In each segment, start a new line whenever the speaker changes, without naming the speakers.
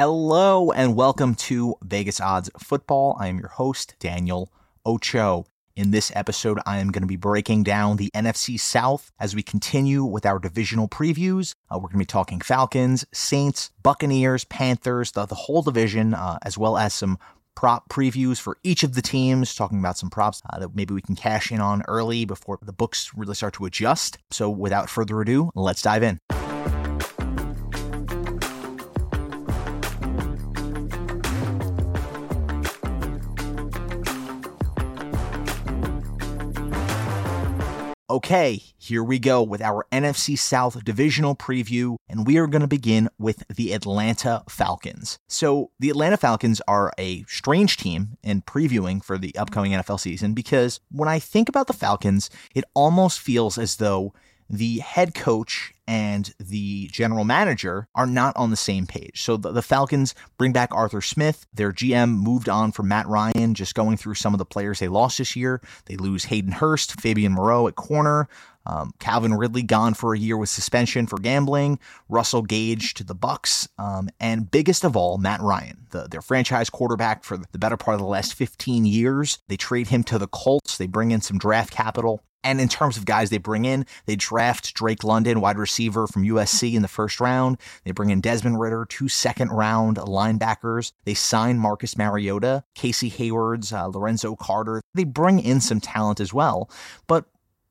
Hello and welcome to Vegas Odds Football. I am your host, Daniel Ocho. In this episode, I am going to be breaking down the NFC South as we continue with our divisional previews. Uh, we're going to be talking Falcons, Saints, Buccaneers, Panthers, the, the whole division, uh, as well as some prop previews for each of the teams, talking about some props uh, that maybe we can cash in on early before the books really start to adjust. So without further ado, let's dive in. Okay, here we go with our NFC South divisional preview, and we are going to begin with the Atlanta Falcons. So, the Atlanta Falcons are a strange team in previewing for the upcoming NFL season because when I think about the Falcons, it almost feels as though the head coach and the general manager are not on the same page. So the, the, Falcons bring back Arthur Smith. Their GM moved on from Matt Ryan, just going through some of the players they lost this year. They lose Hayden Hurst, Fabian Moreau at corner. Um, Calvin Ridley gone for a year with suspension for gambling. Russell Gage to the Bucks, um, and biggest of all, Matt Ryan, the, their franchise quarterback for the better part of the last 15 years. They trade him to the Colts. They bring in some draft capital. And in terms of guys they bring in, they draft Drake London, wide receiver from USC in the first round. They bring in Desmond Ridder, two second round linebackers. They sign Marcus Mariota, Casey Haywards, uh, Lorenzo Carter. They bring in some talent as well. But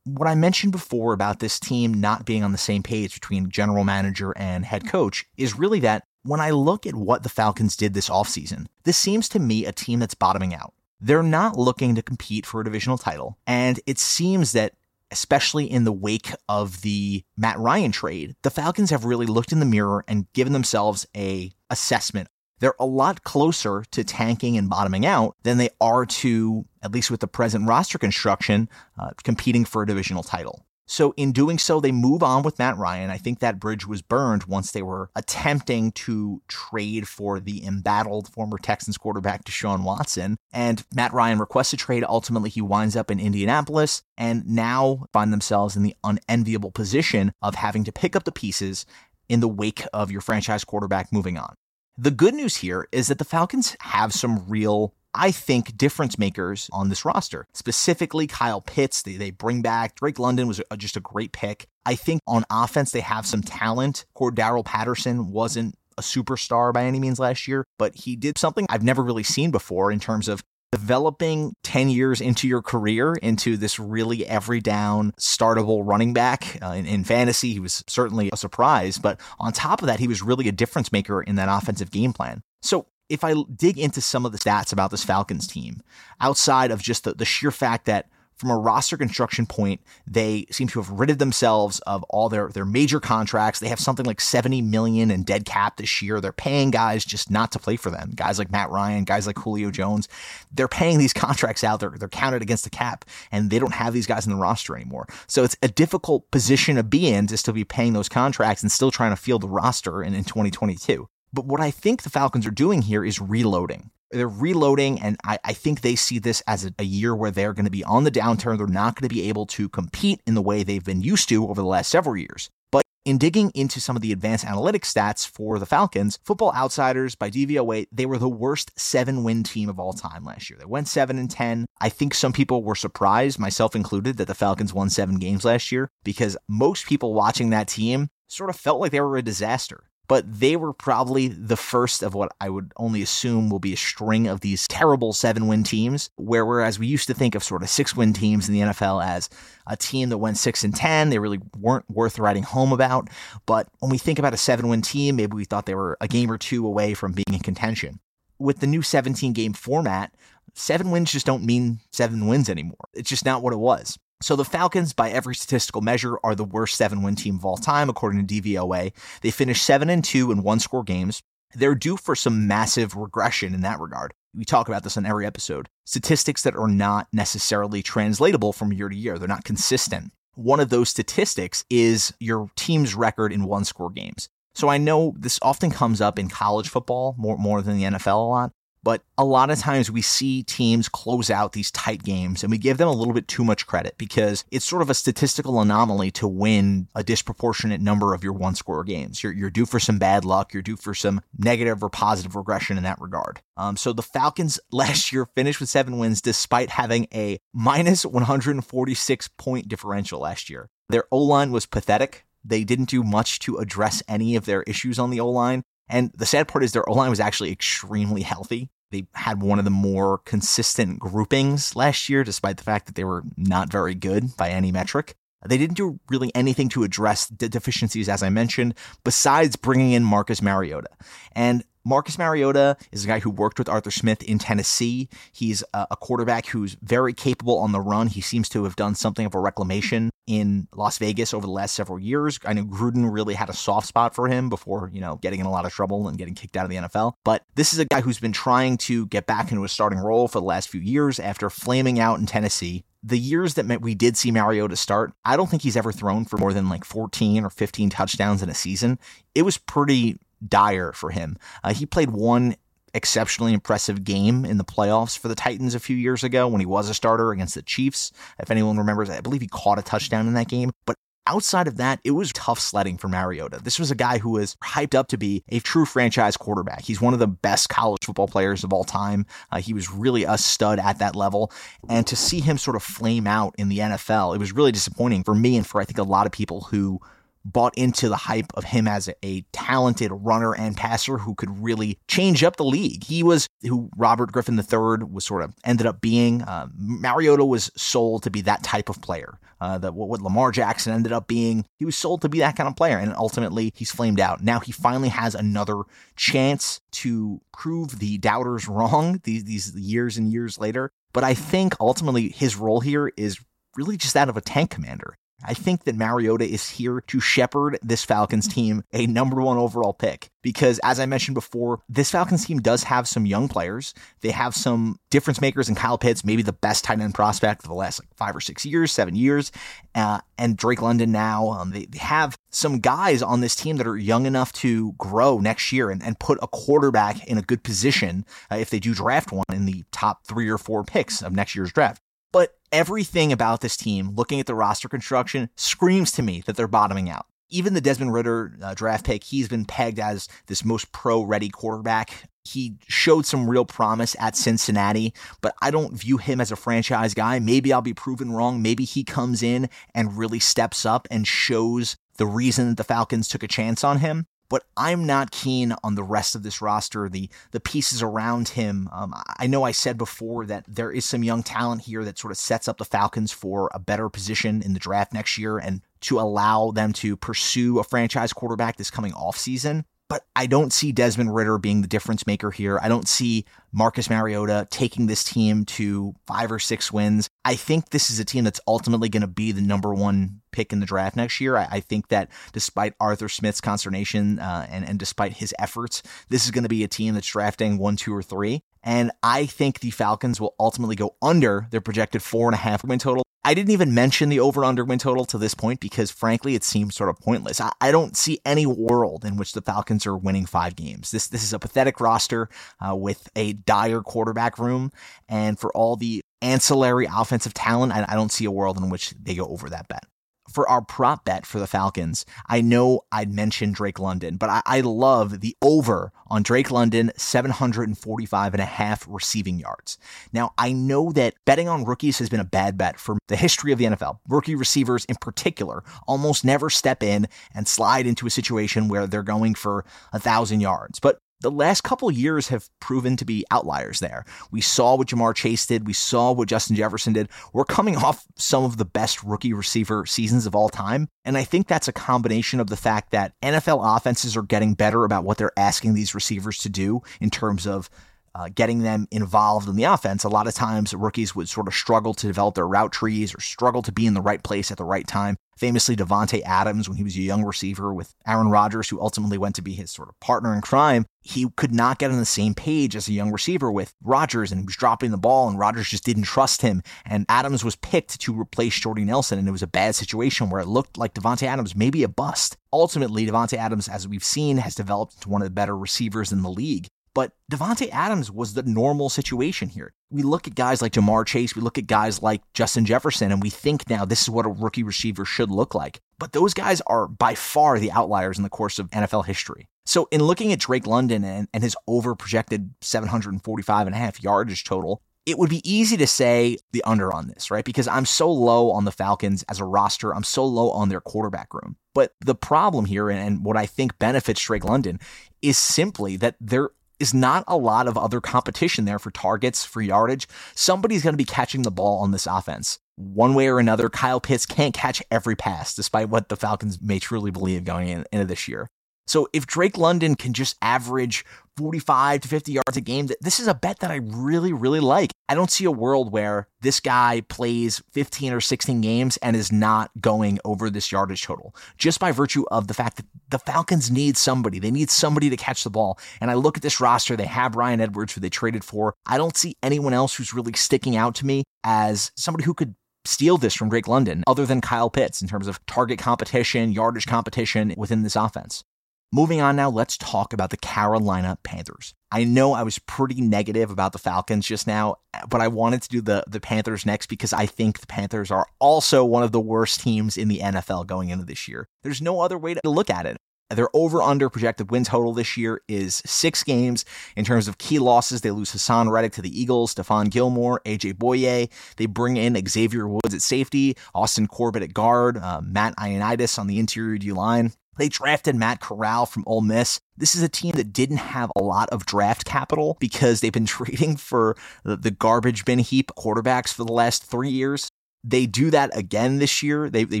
what I mentioned before about this team not being on the same page between general manager and head coach is really that when I look at what the Falcons did this offseason, this seems to me a team that's bottoming out. They're not looking to compete for a divisional title. And it seems that, especially in the wake of the Matt Ryan trade, the Falcons have really looked in the mirror and given themselves a assessment. They're a lot closer to tanking and bottoming out than they are to, at least with the present roster construction, uh, competing for a divisional title. So in doing so, they move on with Matt Ryan. I think that bridge was burned once they were attempting to trade for the embattled former Texans quarterback Deshaun Watson. And Matt Ryan requests a trade. Ultimately, he winds up in Indianapolis and now find themselves in the unenviable position of having to pick up the pieces in the wake of your franchise quarterback moving on. The good news here is that the Falcons have some real I think, difference makers on this roster. Specifically, Kyle Pitts, they, they bring back. Drake London was a, just a great pick. I think on offense, they have some talent. Cordarrelle Patterson wasn't a superstar by any means last year, but he did something I've never really seen before in terms of developing 10 years into your career into this really every down startable running back uh, in, in, fantasy he was certainly a surprise but on top of that he was really a difference maker in that offensive game plan so if I dig into some of the stats about this Falcons team, outside of just the, the sheer fact that from a roster construction point, they seem to have ridded themselves of all their, their major contracts. They have something like 70 million in dead cap this year. They're paying guys just not to play for them. Guys like Matt Ryan, guys like Julio Jones. They're paying these contracts out. They're, they're counted against the cap and they don't have these guys in the roster anymore. So it's a difficult position to be in to still be paying those contracts and still trying to field the roster in, in 2022. But what I think the Falcons are doing here is reloading. They're reloading, and I, I think they see this as a, a year where they're going to be on the downturn. They're not going to be able to compete in the way they've been used to over the last several years. But in digging into some of the advanced analytics stats for the Falcons, Football Outsiders by DVOA, they were the worst seven win team of all time last year. They went seven and 10. I think some people were surprised, myself included, that the Falcons won seven games last year because most people watching that team sort of felt like they were a disaster but they were probably the first of what I would only assume will be a string of these terrible seven win teams. Where whereas we used to think of sort of six win teams in the NFL as a team that went six and 10, they really weren't worth writing home about. But when we think about a seven win team, maybe we thought they were a game or two away from being in contention. With the new 17 game format, seven wins just don't mean seven wins anymore. It's just not what it was. So the Falcons, by every statistical measure, are the worst seven-win team of all time, according to DVOA. They finished seven and two in one-score games. They're due for some massive regression in that regard. We talk about this on every episode. Statistics that are not necessarily translatable from year to year. They're not consistent. One of those statistics is your team's record in one-score games. So I know this often comes up in college football more more than the NFL a lot, but a lot of times we see teams close out these tight games and we give them a little bit too much credit because it's sort of a statistical anomaly to win a disproportionate number of your one score games. You're, you're due for some bad luck. You're due for some negative or positive regression in that regard. Um, so the Falcons last year finished with seven wins despite having a minus 146 point differential last year. Their O line was pathetic. They didn't do much to address any of their issues on the O line. And the sad part is their O line was actually extremely healthy. They had one of the more consistent groupings last year, despite the fact that they were not very good by any metric. They didn't do really anything to address the deficiencies, as I mentioned, besides bringing in Marcus Mariota. And Marcus Mariota is a guy who worked with Arthur Smith in Tennessee. He's a quarterback who's very capable on the run. He seems to have done something of a reclamation in Las Vegas over the last several years. I know Gruden really had a soft spot for him before, you know, getting in a lot of trouble and getting kicked out of the NFL. But this is a guy who's been trying to get back into a starting role for the last few years after flaming out in Tennessee the years that we did see Mariota start, I don't think he's ever thrown for more than like 14 or 15 touchdowns in a season. It was pretty dire for him. Uh, he played one exceptionally impressive game in the playoffs for the Titans a few years ago when he was a starter against the Chiefs. If anyone remembers, I believe he caught a touchdown in that game. But outside of that, it was tough sledding for Mariota. This was a guy who was hyped up to be a true franchise quarterback. He's one of the best college football players of all time. Uh, he was really a stud at that level. And to see him sort of flame out in the NFL, it was really disappointing for me and for I think a lot of people who bought into the hype of him as a, a, talented runner and passer who could really change up the league. He was who Robert Griffin III was sort of ended up being. Uh, Mariota was sold to be that type of player. Uh, that what Lamar Jackson ended up being, he was sold to be that kind of player, and ultimately he's flamed out. Now he finally has another chance to prove the doubters wrong. These these years and years later, but I think ultimately his role here is really just that of a tank commander. I think that Mariota is here to shepherd this Falcons team a number one overall pick because, as I mentioned before, this Falcons team does have some young players. They have some difference makers in Kyle Pitts, maybe the best tight end prospect of the last like five or six years, seven years, uh, and Drake London now. Um, they, they, have some guys on this team that are young enough to grow next year and, and put a quarterback in a good position uh, if they do draft one in the top three or four picks of next year's draft. But everything about this team, looking at the roster construction, screams to me that they're bottoming out. Even the Desmond Ridder uh, draft pick, he's been pegged as this most pro ready quarterback. He showed some real promise at Cincinnati, but I don't view him as a franchise guy. Maybe I'll be proven wrong. Maybe he comes in and really steps up and shows the reason that the Falcons took a chance on him but I'm not keen on the rest of this roster, the the pieces around him. Um, I know I said before that there is some young talent here that sort of sets up the Falcons for a better position in the draft next year and to allow them to pursue a franchise quarterback this coming off season but I don't see Desmond Ridder being the difference maker here. I don't see Marcus Mariota taking this team to five or six wins. I think this is a team that's ultimately going to be the number one pick in the draft next year. I, I think that despite Arthur Smith's consternation uh, and, and despite his efforts, this is going to be a team that's drafting one, two, or three. And I think the Falcons will ultimately go under their projected four and a half win total. I didn't even mention the over under win total to this point because frankly it seems sort of pointless. I, I, don't see any world in which the Falcons are winning five games. This this is a pathetic roster uh, with a dire quarterback room, and for all the ancillary offensive talent, I, I don't see a world in which they go over that bet for our prop bet for the Falcons, I know I'd mentioned Drake London, but I, I, love the over on Drake London, 745 and a half receiving yards. Now, I know that betting on rookies has been a bad bet for the history of the NFL. Rookie receivers in particular almost never step in and slide into a situation where they're going for a thousand yards. But the last couple years have proven to be outliers there. We saw what Ja'Marr Chase did. We saw what Justin Jefferson did. We're coming off some of the best rookie receiver seasons of all time. And I think that's a combination of the fact that NFL offenses are getting better about what they're asking these receivers to do in terms of uh, getting them involved in the offense. A lot of times, rookies would sort of struggle to develop their route trees or struggle to be in the right place at the right time. Famously, Davante Adams, when he was a young receiver with Aaron Rodgers, who ultimately went to be his sort of partner in crime, he could not get on the same page as a young receiver with Rodgers, and he was dropping the ball, and Rodgers just didn't trust him. And Adams was picked to replace Jordy Nelson, and it was a bad situation where it looked like Davante Adams may be a bust. Ultimately, Davante Adams, as we've seen, has developed into one of the better receivers in the league. But Davante Adams was the normal situation here. We look at guys like Ja'Marr Chase, we look at guys like Justin Jefferson, and we think now this is what a rookie receiver should look like. But those guys are by far the outliers in the course of NFL history. So in looking at Drake London and, and his over projected 745 and a half yardage total, it would be easy to say the under on this, right? Because I'm so low on the Falcons as a roster. I'm so low on their quarterback room. But the problem here, and what I think benefits Drake London, is simply that there is not a lot of other competition there for targets, for yardage. Somebody's going to be catching the ball on this offense. One way or another, Kyle Pitts can't catch every pass, despite what the Falcons may truly believe going in, into this year. So if Drake London can just average 45 to 50 yards a game, this is a bet that I really, really like. I don't see a world where this guy plays 15 or 16 games and is not going over this yardage total just by virtue of the fact that the Falcons need somebody. They need somebody to catch the ball. And I look at this roster, they have Bryan Edwards, who they traded for. I don't see anyone else who's really sticking out to me as somebody who could steal this from Drake London other than Kyle Pitts in terms of target competition, yardage competition within this offense. Moving on now, let's talk about the Carolina Panthers. I know I was pretty negative about the Falcons just now, but I wanted to do the, the Panthers next because I think the Panthers are also one of the worst teams in the NFL going into this year. There's no other way to look at it. Their over under projected win total this year is six games. In terms of key losses, they lose Haason Reddick to the Eagles, Stephon Gilmore, AJ Bouye. They bring in Xavier Woods at safety, Austin Corbett at guard, uh, Matt Ioannidis on the interior D line. They drafted Matt Corral from Ole Miss. This is a team that didn't have a lot of draft capital because they've been trading for the, garbage bin heap quarterbacks for the last three years. They do that again this year. They, they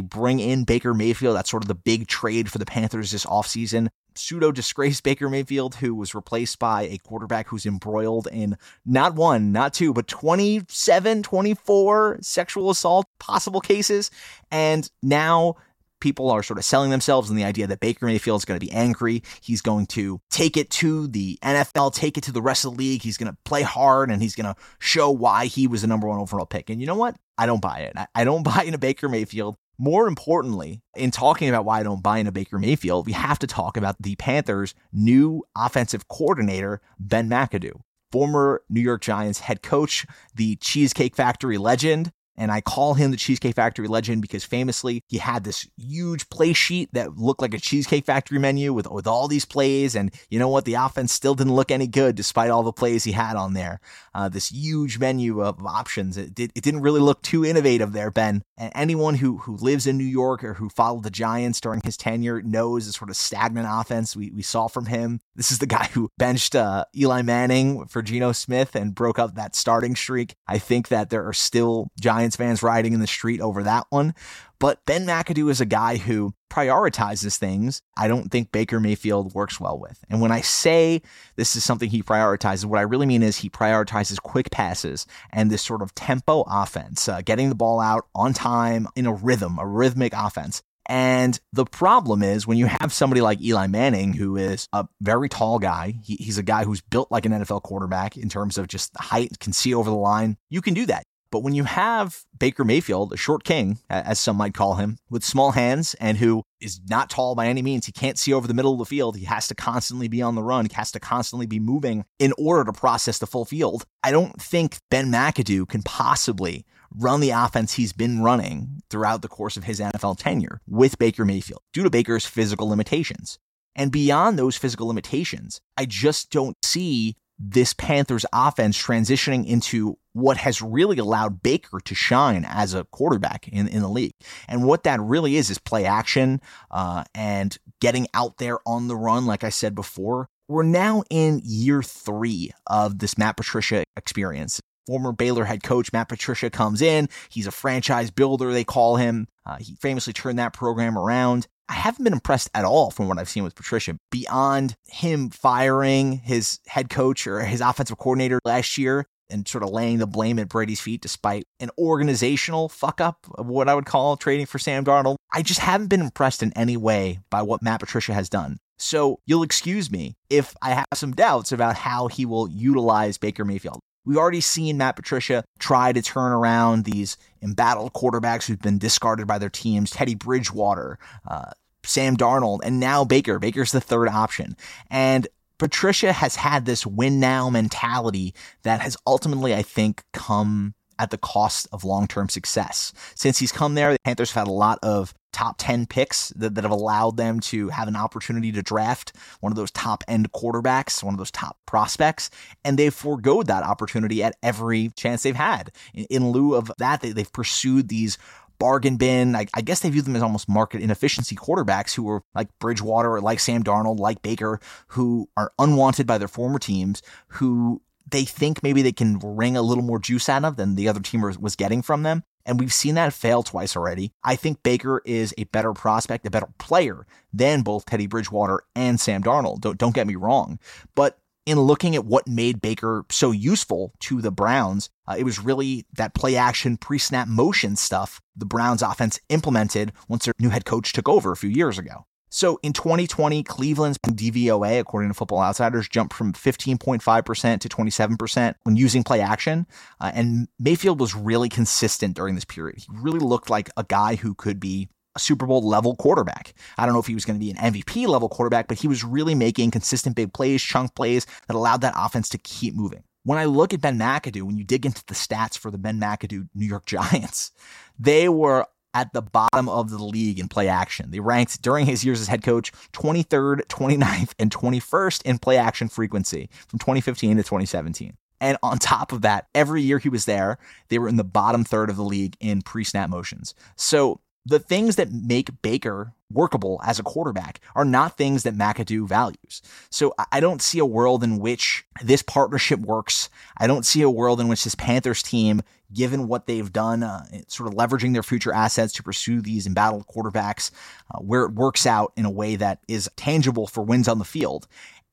bring in Baker Mayfield. That's sort of the big trade for the Panthers this offseason. Pseudo disgraced Baker Mayfield, who was replaced by a quarterback who's embroiled in not one, not two, but 27, 24 sexual assault possible cases. And now people are sort of selling themselves and the idea that Baker Mayfield is going to be angry. He's going to take it to the NFL, take it to the rest of the league. He's going to play hard and he's going to show why he was the number one overall pick. And you know what? I don't buy it. I don't buy into Baker Mayfield. More importantly, in talking about why I don't buy into Baker Mayfield, we have to talk about the Panthers' new offensive coordinator, Ben McAdoo former New York Giants head coach, the Cheesecake Factory legend, and I call him the Cheesecake Factory legend because famously he had this huge play sheet that looked like a Cheesecake Factory menu with, with all these plays. And you know what? The offense still didn't look any good despite all the plays he had on there. Uh, this huge menu of options. It, did, it didn't really look too innovative there, Ben. And anyone who, who lives in New York or who followed the Giants during his tenure knows the sort of stagnant offense we, we saw from him. This is the guy who benched uh, Eli Manning for Geno Smith and broke up that starting streak. I think that there are still Giants Giants fans riding in the street over that one. But Ben McAdoo is a guy who prioritizes things I don't think Baker Mayfield works well with. And when I say this is something he prioritizes, what I really mean is he prioritizes quick passes and this sort of tempo offense, uh, getting the ball out on time in a rhythm, a rhythmic offense. And the problem is when you have somebody like Eli Manning, who is a very tall guy, he, he's a guy who's built like an NFL quarterback in terms of just height, can see over the line. You can do that. But when you have Baker Mayfield, a short king, as some might call him, with small hands and who is not tall by any means, he can't see over the middle of the field. He has to constantly be on the run. He has to constantly be moving in order to process the full field. I don't think Ben McAdoo can possibly run the offense he's been running throughout the course of his NFL tenure with Baker Mayfield due to Baker's physical limitations. And beyond those physical limitations, I just don't see this Panthers offense transitioning into what has really allowed Baker to shine as a quarterback in, in the league. And what that really is is play action uh, and getting out there on the run, like I said before. We're now in year three of this Matt Patricia experience. Former Baylor head coach Matt Patricia comes in. He's a franchise builder, they call him. Uh, he famously turned that program around. I haven't been impressed at all from what I've seen with Patricia beyond him firing his head coach or his offensive coordinator last year and sort of laying the blame at Brady's feet despite an organizational fuck up of what I would call trading for Sam Darnold. I just haven't been impressed in any way by what Matt Patricia has done. So you'll excuse me if I have some doubts about how he will utilize Baker Mayfield. We've already seen Matt Patricia try to turn around these embattled quarterbacks who've been discarded by their teams Teddy Bridgewater, uh, Sam Darnold, and now Baker. Baker's the third option. And Patricia has had this win now mentality that has ultimately, I think, come at the cost of long term success. Since he's come there, the Panthers have had a lot of top 10 picks that, that have allowed them to have an opportunity to draft one of those top end quarterbacks, one of those top prospects, and they've foregoed that opportunity at every chance they've had. In, in lieu of that, they, they've pursued these bargain bin. I, I, guess they view them as almost market inefficiency quarterbacks who are like Bridgewater, like Sam Darnold, like Baker, who are unwanted by their former teams, who they think maybe they can wring a little more juice out of than the other team was getting from them. And we've seen that fail twice already. I think Baker is a better prospect, a better player than both Teddy Bridgewater and Sam Darnold. Don't, don't get me wrong. But in looking at what made Baker so useful to the Browns, uh, it was really that play action, pre snap motion stuff the Browns offense implemented once their new head coach took over a few years ago. So in 2020, Cleveland's DVOA, according to Football Outsiders, jumped from 15.5% to 27% when using play action. Uh, and Mayfield was really consistent during this period. He really looked like a guy who could be Super Bowl level quarterback. I don't know if he was going to be an MVP level quarterback, but he was really making consistent big plays, chunk plays that allowed that offense to keep moving. When I look at Ben McAdoo, when you dig into the stats for the Ben McAdoo New York Giants, they were at the bottom of the league in play action. They ranked during his years as head coach 23rd, 29th, and 21st in play action frequency from 2015 to 2017. And on top of that, every year he was there, they were in the bottom third of the league in pre snap motions. So the things that make Baker workable as a quarterback are not things that McAdoo values. So I don't see a world in which this partnership works. I don't see a world in which this Panthers team, given what they've done, uh, sort of leveraging their future assets to pursue these embattled quarterbacks, uh, where it works out in a way that is tangible for wins on the field.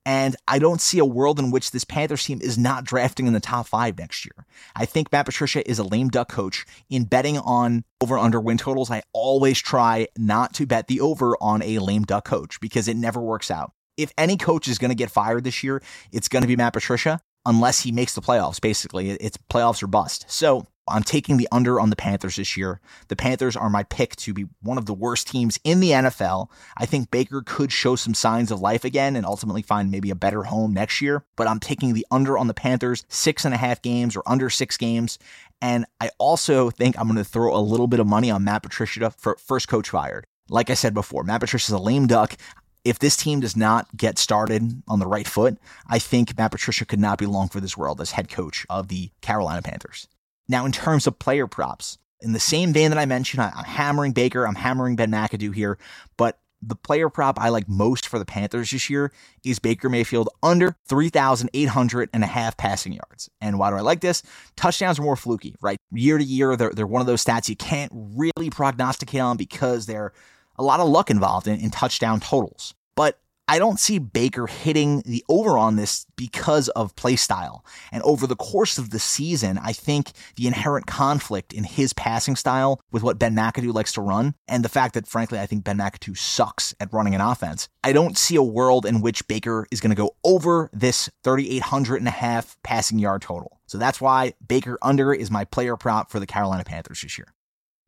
And I don't see a world in which this Panthers team is not drafting in the top five next year. I think Matt Patricia is a lame duck coach. In betting on over under win totals, I always try not to bet the over on a lame duck coach because it never works out. If any coach is going to get fired this year, it's going to be Matt Patricia unless he makes the playoffs. Basically, it's playoffs or bust. So I'm taking the under on the Panthers this year. The Panthers are my pick to be one of the worst teams in the NFL. I think Baker could show some signs of life again and ultimately find maybe a better home next year. But I'm taking the under on the Panthers, six and a half games or under six games. And I also think I'm going to throw a little bit of money on Matt Patricia for first coach fired. Like I said before, Matt Patricia's a lame duck if this team does not get started on the right foot, I think Matt Patricia could not be long for this world as head coach of the Carolina Panthers. Now, in terms of player props, in the same vein that I mentioned, I, am hammering Baker, I'm hammering Ben McAdoo here, but the player prop I like most for the Panthers this year is Baker Mayfield under 3,800 and a half passing yards. And why do I like this? Touchdowns are more fluky, right? Year to year, they're, they're one of those stats you can't really prognosticate on because they're a lot of luck involved in, in touchdown totals. But I don't see Baker hitting the over on this because of play style. And over the course of the season, I think the inherent conflict in his passing style with what Ben McAdoo likes to run, and the fact that, frankly, I think Ben McAdoo sucks at running an offense, I don't see a world in which Baker is going to go over this 3,800 and a half passing yard total. So that's why Baker under is my player prop for the Carolina Panthers this year.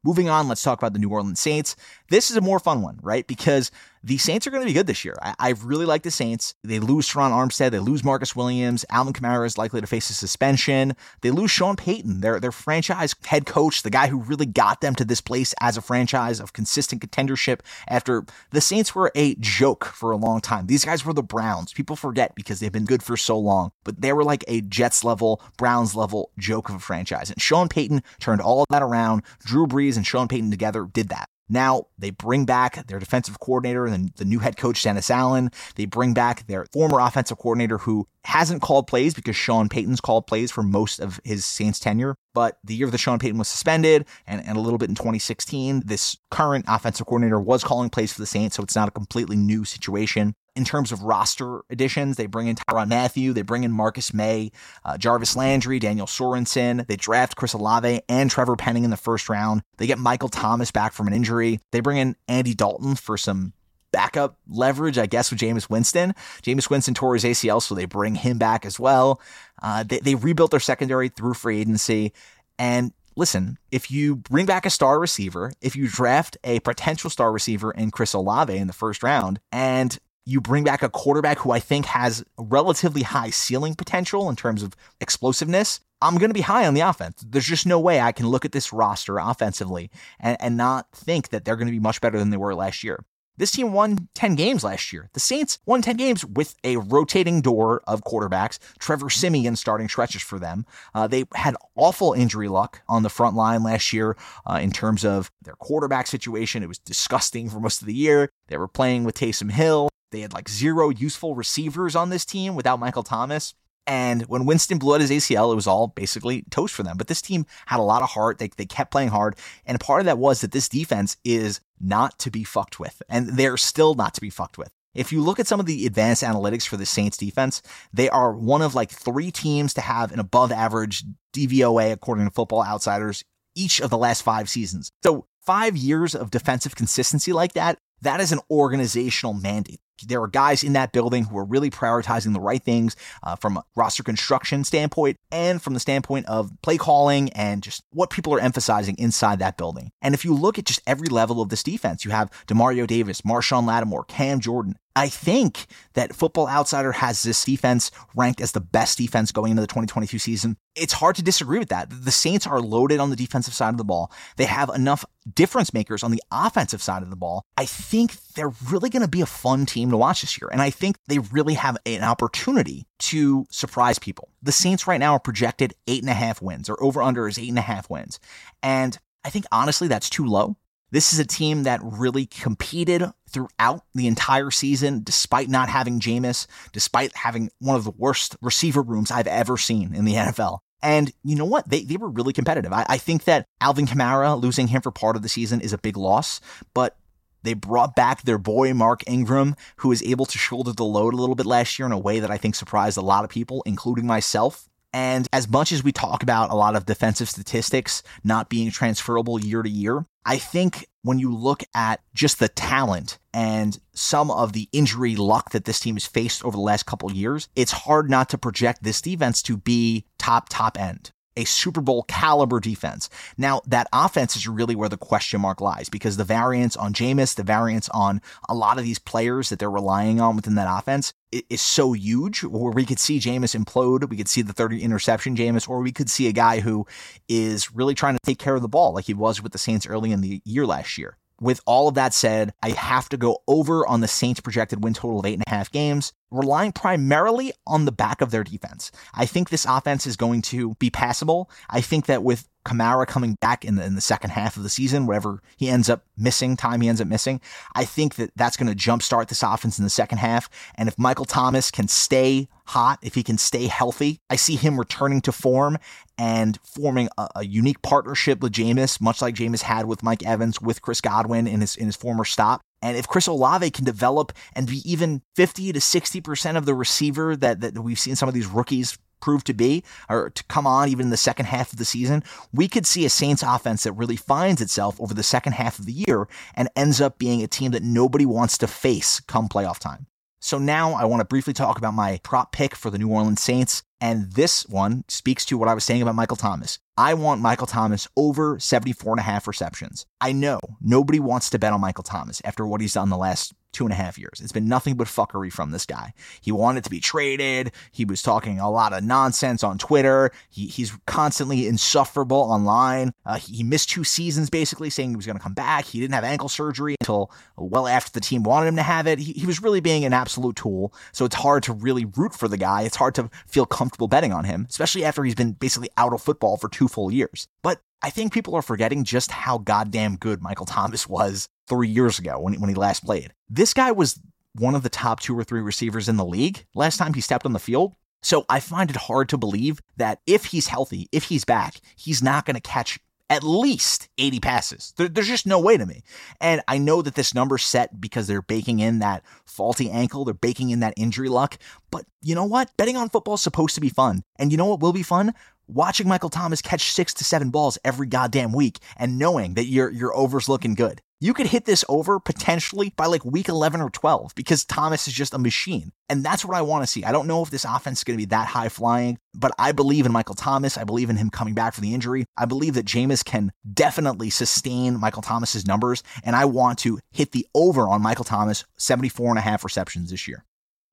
Moving on, let's talk about the New Orleans Saints. This is a more fun one, right? Because the Saints are going to be good this year. I, I really like the Saints. They lose Terron Armstead. They lose Marcus Williams. Alvin Kamara is likely to face a suspension. They lose Sean Payton, their, their franchise head coach, the guy who really got them to this place as a franchise of consistent contendership after the Saints were a joke for a long time. These guys were the Browns. People forget because they've been good for so long, but they were like a Jets level, Browns level joke of a franchise. And Sean Payton turned all of that around. Drew Brees and Sean Payton together did that. Now they bring back their defensive coordinator and the new head coach, Dennis Allen. They bring back their former offensive coordinator who hasn't called plays because Sean Payton's called plays for most of his Saints tenure. But the year that Sean Payton was suspended and, and a little bit in 2016, this current offensive coordinator was calling plays for the Saints. So it's not a completely new situation in terms of roster additions, they bring in Tyrann Mathieu, they bring in Marcus Maye, uh, Jarvis Landry, Daniel Sorensen. They draft Chris Olave and Trevor Penning in the first round. They get Michael Thomas back from an injury. They bring in Andy Dalton for some backup leverage, I guess, with Jameis Winston. Jameis Winston tore his ACL, so they bring him back as well. Uh, they, they rebuilt their secondary through free agency. And listen, if you bring back a star receiver, if you draft a potential star receiver in Chris Olave in the first round, and you bring back a quarterback who I think has relatively high ceiling potential in terms of explosiveness, I'm going to be high on the offense. There's just no way I can look at this roster offensively and, and not think that they're going to be much better than they were last year. This team won 10 games last year. The Saints won 10 games with a rotating door of quarterbacks. Trevor Siemian starting stretches for them. Uh, they had awful injury luck on the front line last year uh, in terms of their quarterback situation. It was disgusting for most of the year. They were playing with Taysom Hill. They had like zero useful receivers on this team without Michael Thomas. And when Winston blew out his ACL, it was all basically toast for them. But this team had a lot of heart. They, they kept playing hard. And part of that was that this defense is not to be fucked with. And they're still not to be fucked with. If you look at some of the advanced analytics for the Saints defense, they are one of like three teams to have an above average DVOA according to football outsiders each of the last five seasons. So five years of defensive consistency like that, that is an organizational mandate there are guys in that building who are really prioritizing the right things uh, from a roster construction standpoint and from the standpoint of play calling and just what people are emphasizing inside that building. And if you look at just every level of this defense, you have Demario Davis, Marshon Lattimore, Cam Jordan, I think that Football Outsider has this defense ranked as the best defense going into the 2022 season. It's hard to disagree with that. The Saints are loaded on the defensive side of the ball. They have enough difference makers on the offensive side of the ball. I think they're really going to be a fun team to watch this year. And I think they really have an opportunity to surprise people. The Saints right now are projected eight and a half wins, or over under is eight and a half wins. And I think honestly, that's too low. This is a team that really competed throughout the entire season, despite not having Jameis, despite having one of the worst receiver rooms I've ever seen in the NFL. And you know what? They, they were really competitive. I, I think that Alvin Kamara, losing him for part of the season, is a big loss, but they brought back their boy, Mark Ingram, who was able to shoulder the load a little bit last year in a way that I think surprised a lot of people, including myself. And as much as we talk about a lot of defensive statistics not being transferable year to year, I think when you look at just the talent and some of the injury luck that this team has faced over the last couple years, it's hard not to project this defense to be top, top end a Super Bowl caliber defense. Now, that offense is really where the question mark lies because the variance on Jameis, the variance on a lot of these players that they're relying on within that offense is so huge where we could see Jameis implode. We could see the 30 interception Jameis, or we could see a guy who is really trying to take care of the ball like he was with the Saints early in the year last year. With all of that said, I have to go over on the Saints' projected win total of eight and a half games, relying primarily on the back of their defense. I think this offense is going to be passable. I think that with Kamara coming back in the, in the second half of the season, whatever he ends up missing, time he ends up missing, I think that that's going to jumpstart this offense in the second half. And if Michael Thomas can stay hot, if he can stay healthy, I see him returning to form and forming a, a unique partnership with Jameis, much like Jameis had with Mike Evans, with Chris Godwin in his in his former stop. And if Chris Olave can develop and be even 50 to 60% of the receiver that, that we've seen some of these rookies prove to be or to come on even in the second half of the season, we could see a Saints offense that really finds itself over the second half of the year and ends up being a team that nobody wants to face come playoff time. So now I want to briefly talk about my prop pick for the New Orleans Saints. And this one speaks to what I was saying about Michael Thomas. I want Michael Thomas over 74 and a half receptions. I know nobody wants to bet on Michael Thomas after what he's done the last two and a half years. It's been nothing but fuckery from this guy. He wanted to be traded. He was talking a lot of nonsense on Twitter. He, he's constantly insufferable online. Uh, he, he missed two seasons basically saying he was going to come back. He didn't have ankle surgery until well after the team wanted him to have it. He, he was really being an absolute tool. So it's hard to really root for the guy. It's hard to feel comfortable betting on him, especially after he's been basically out of football for two full years. But I think people are forgetting just how goddamn good Michael Thomas was three years ago when, when he last played. This guy was one of the top two or three receivers in the league last time he stepped on the field. So I find it hard to believe that if he's healthy, if he's back, he's not going to catch at least 80 passes. There, there's just no way to me. And I know that this number's set because they're baking in that faulty ankle, they're baking in that injury luck. But you know what? Betting on football is supposed to be fun. And you know what will be fun? Watching Michael Thomas catch six to seven balls every goddamn week and knowing that your your over's looking good. You could hit this over potentially by like week 11 or 12 because Thomas is just a machine. And that's what I want to see. I don't know if this offense is going to be that high flying, but I believe in Michael Thomas. I believe in him coming back from the injury. I believe that Jameis can definitely sustain Michael Thomas's numbers. And I want to hit the over on Michael Thomas, 74 and a half receptions this year.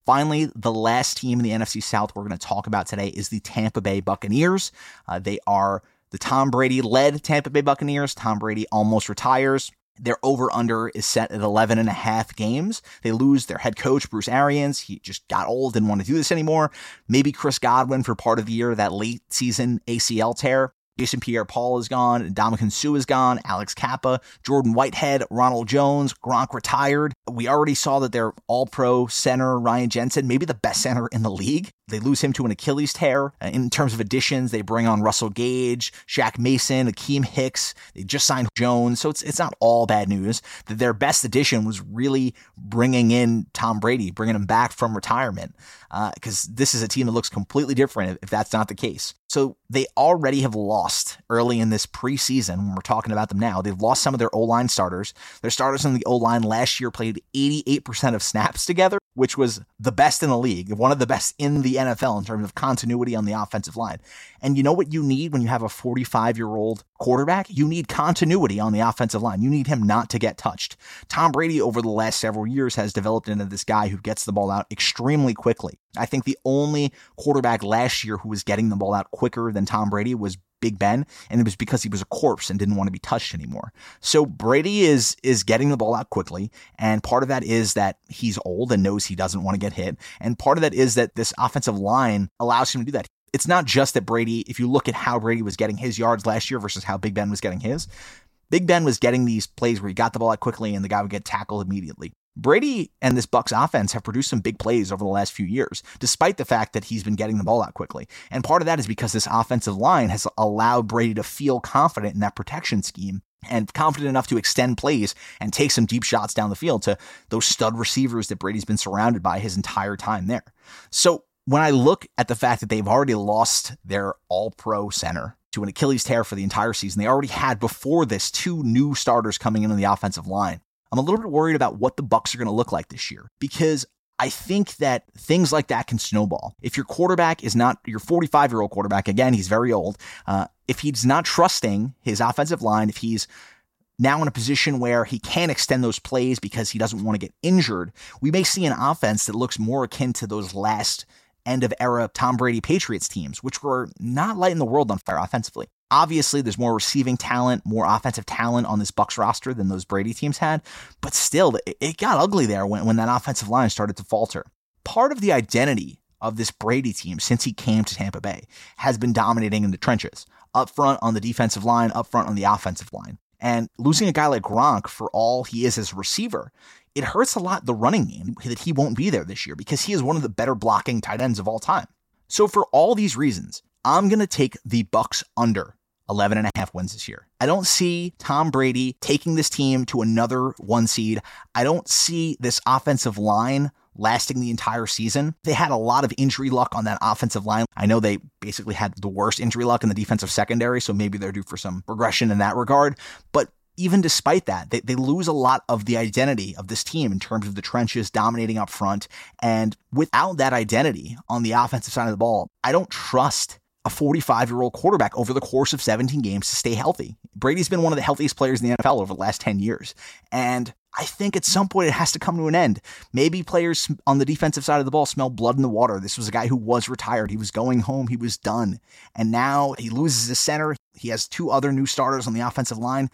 Finally, the last team in the NFC South we're going to talk about today is the Tampa Bay Buccaneers. Uh, they are the Tom Brady led Tampa Bay Buccaneers. Tom Brady almost retires. Their over under is set at 11 and a half games. They lose their head coach, Bruce Arians. He just got old, didn't want to do this anymore. Maybe Chris Godwin for part of the year, that late season ACL tear. Jason Pierre Paul is gone, Ndamukong Suh is gone, Alex Cappa, Jordan Whitehead, Ronald Jones, Gronk retired. We already saw that their all pro center, Ryan Jensen, maybe the best center in the league. They lose him to an Achilles tear. Uh, in terms of additions, they bring on Russell Gage, Shaq Mason, Akiem Hicks. They just signed Jones. So it's, it's not all bad news. That their best addition was really bringing in Tom Brady, bringing him back from retirement. Because uh, this is a team that looks completely different if that's not the case. So they already have lost early in this preseason when we're talking about them now. They've lost some of their O line starters. Their starters on the O line last year played 88% of snaps together, which was the best in the league, one of the best in the NFL in terms of continuity on the offensive line. And you know what you need when you have a 45 year old quarterback? You need continuity on the offensive line. You need him not to get touched. Tom Brady, over the last several years, has developed into this guy who gets the ball out extremely quickly. I think the only quarterback last year who was getting the ball out quicker than Tom Brady was Big Ben, and it was because he was a corpse and didn't want to be touched anymore. So Brady is is getting the ball out quickly, and part of that is that he's old and knows he doesn't want to get hit, and part of that is that this offensive line allows him to do that. It's not just that Brady, if you look at how Brady was getting his yards last year versus how Big Ben was getting his, Big Ben was getting these plays where he got the ball out quickly and the guy would get tackled immediately. Brady and this Bucks offense have produced some big plays over the last few years, despite the fact that he's been getting the ball out quickly. And part of that is because this offensive line has allowed Brady to feel confident in that protection scheme and confident enough to extend plays and take some deep shots down the field to those stud receivers that Brady's been surrounded by his entire time there. So when I look at the fact that they've already lost their all pro center to an Achilles tear for the entire season, they already had before this two new starters coming in on the offensive line. I'm a little bit worried about what the Bucks are going to look like this year because I think that things like that can snowball. If your quarterback is not your 45 year old quarterback, again, he's very old. Uh, if he's not trusting his offensive line, if he's now in a position where he can't extend those plays because he doesn't want to get injured, we may see an offense that looks more akin to those last end of era Tom Brady Patriots teams, which were not lighting the world on fire offensively. Obviously, there's more receiving talent, more offensive talent on this Bucks roster than those Brady teams had, but still, it got ugly there when, when that offensive line started to falter. Part of the identity of this Brady team since he came to Tampa Bay has been dominating in the trenches, up front on the defensive line, up front on the offensive line. And losing a guy like Gronk for all he is as a receiver, it hurts a lot the running game that he won't be there this year because he is one of the better blocking tight ends of all time. So for all these reasons, I'm going to take the Bucks under 11 and a half wins this year. I don't see Tom Brady taking this team to another one seed. I don't see this offensive line lasting the entire season. They had a lot of injury luck on that offensive line. I know they basically had the worst injury luck in the defensive secondary, so maybe they're due for some regression in that regard. But even despite that, they, they lose a lot of the identity of this team in terms of the trenches dominating up front. And without that identity on the offensive side of the ball, I don't trust a 45 year old quarterback over the course of 17 games to stay healthy. Brady's been one of the healthiest players in the NFL over the last 10 years. And I think at some point it has to come to an end. Maybe players on the defensive side of the ball smell blood in the water. This was a guy who was retired. He was going home. He was done. And now he loses his center. He has two other new starters on the offensive line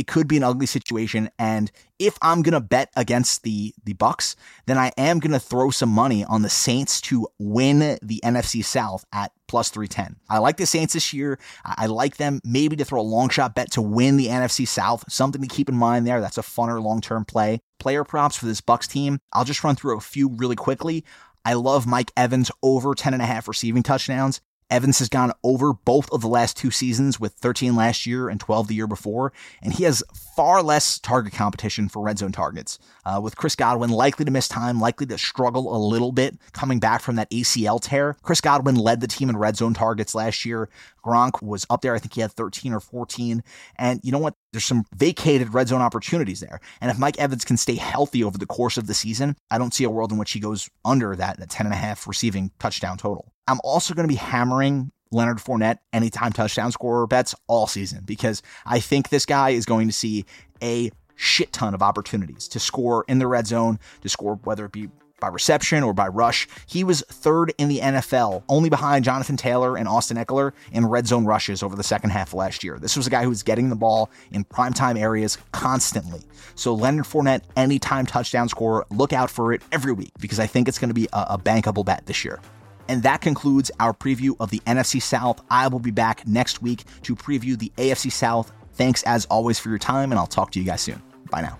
it could be an ugly situation. And if I'm gonna bet against the the Bucks, then I am gonna throw some money on the Saints to win the NFC South at plus 310. I like the Saints this year. I like them maybe to throw a long shot bet to win the NFC South. Something to keep in mind there. That's a funner long term play. Player props for this Bucks team. I'll just run through a few really quickly. I love Mike Evans over 10 and a half receiving touchdowns Evans has gone over both of the last two seasons with 13 last year and 12 the year before, and he has far less target competition for red zone targets. Uh, with Chris Godwin likely to miss time, likely to struggle a little bit coming back from that ACL tear. Chris Godwin led the team in red zone targets last year. Gronk was up there. I think he had 13 or 14. And you know what? There's some vacated red zone opportunities there. And if Mike Evans can stay healthy over the course of the season, I don't see a world in which he goes under that, that 10 and a half receiving touchdown total. I'm also going to be hammering Leonard Fournette anytime touchdown scorer bets all season because I think this guy is going to see a shit ton of opportunities to score in the red zone, to score whether it be by reception or by rush. He was third in the NFL, only behind Jonathan Taylor and Austin Ekeler in red zone rushes over the second half of last year. This was a guy who was getting the ball in primetime areas constantly. So Leonard Fournette, anytime touchdown scorer, look out for it every week because I think it's going to be a, a bankable bet this year. And that concludes our preview of the NFC South. I will be back next week to preview the AFC South. Thanks as always for your time, and I'll talk to you guys soon. Bye now.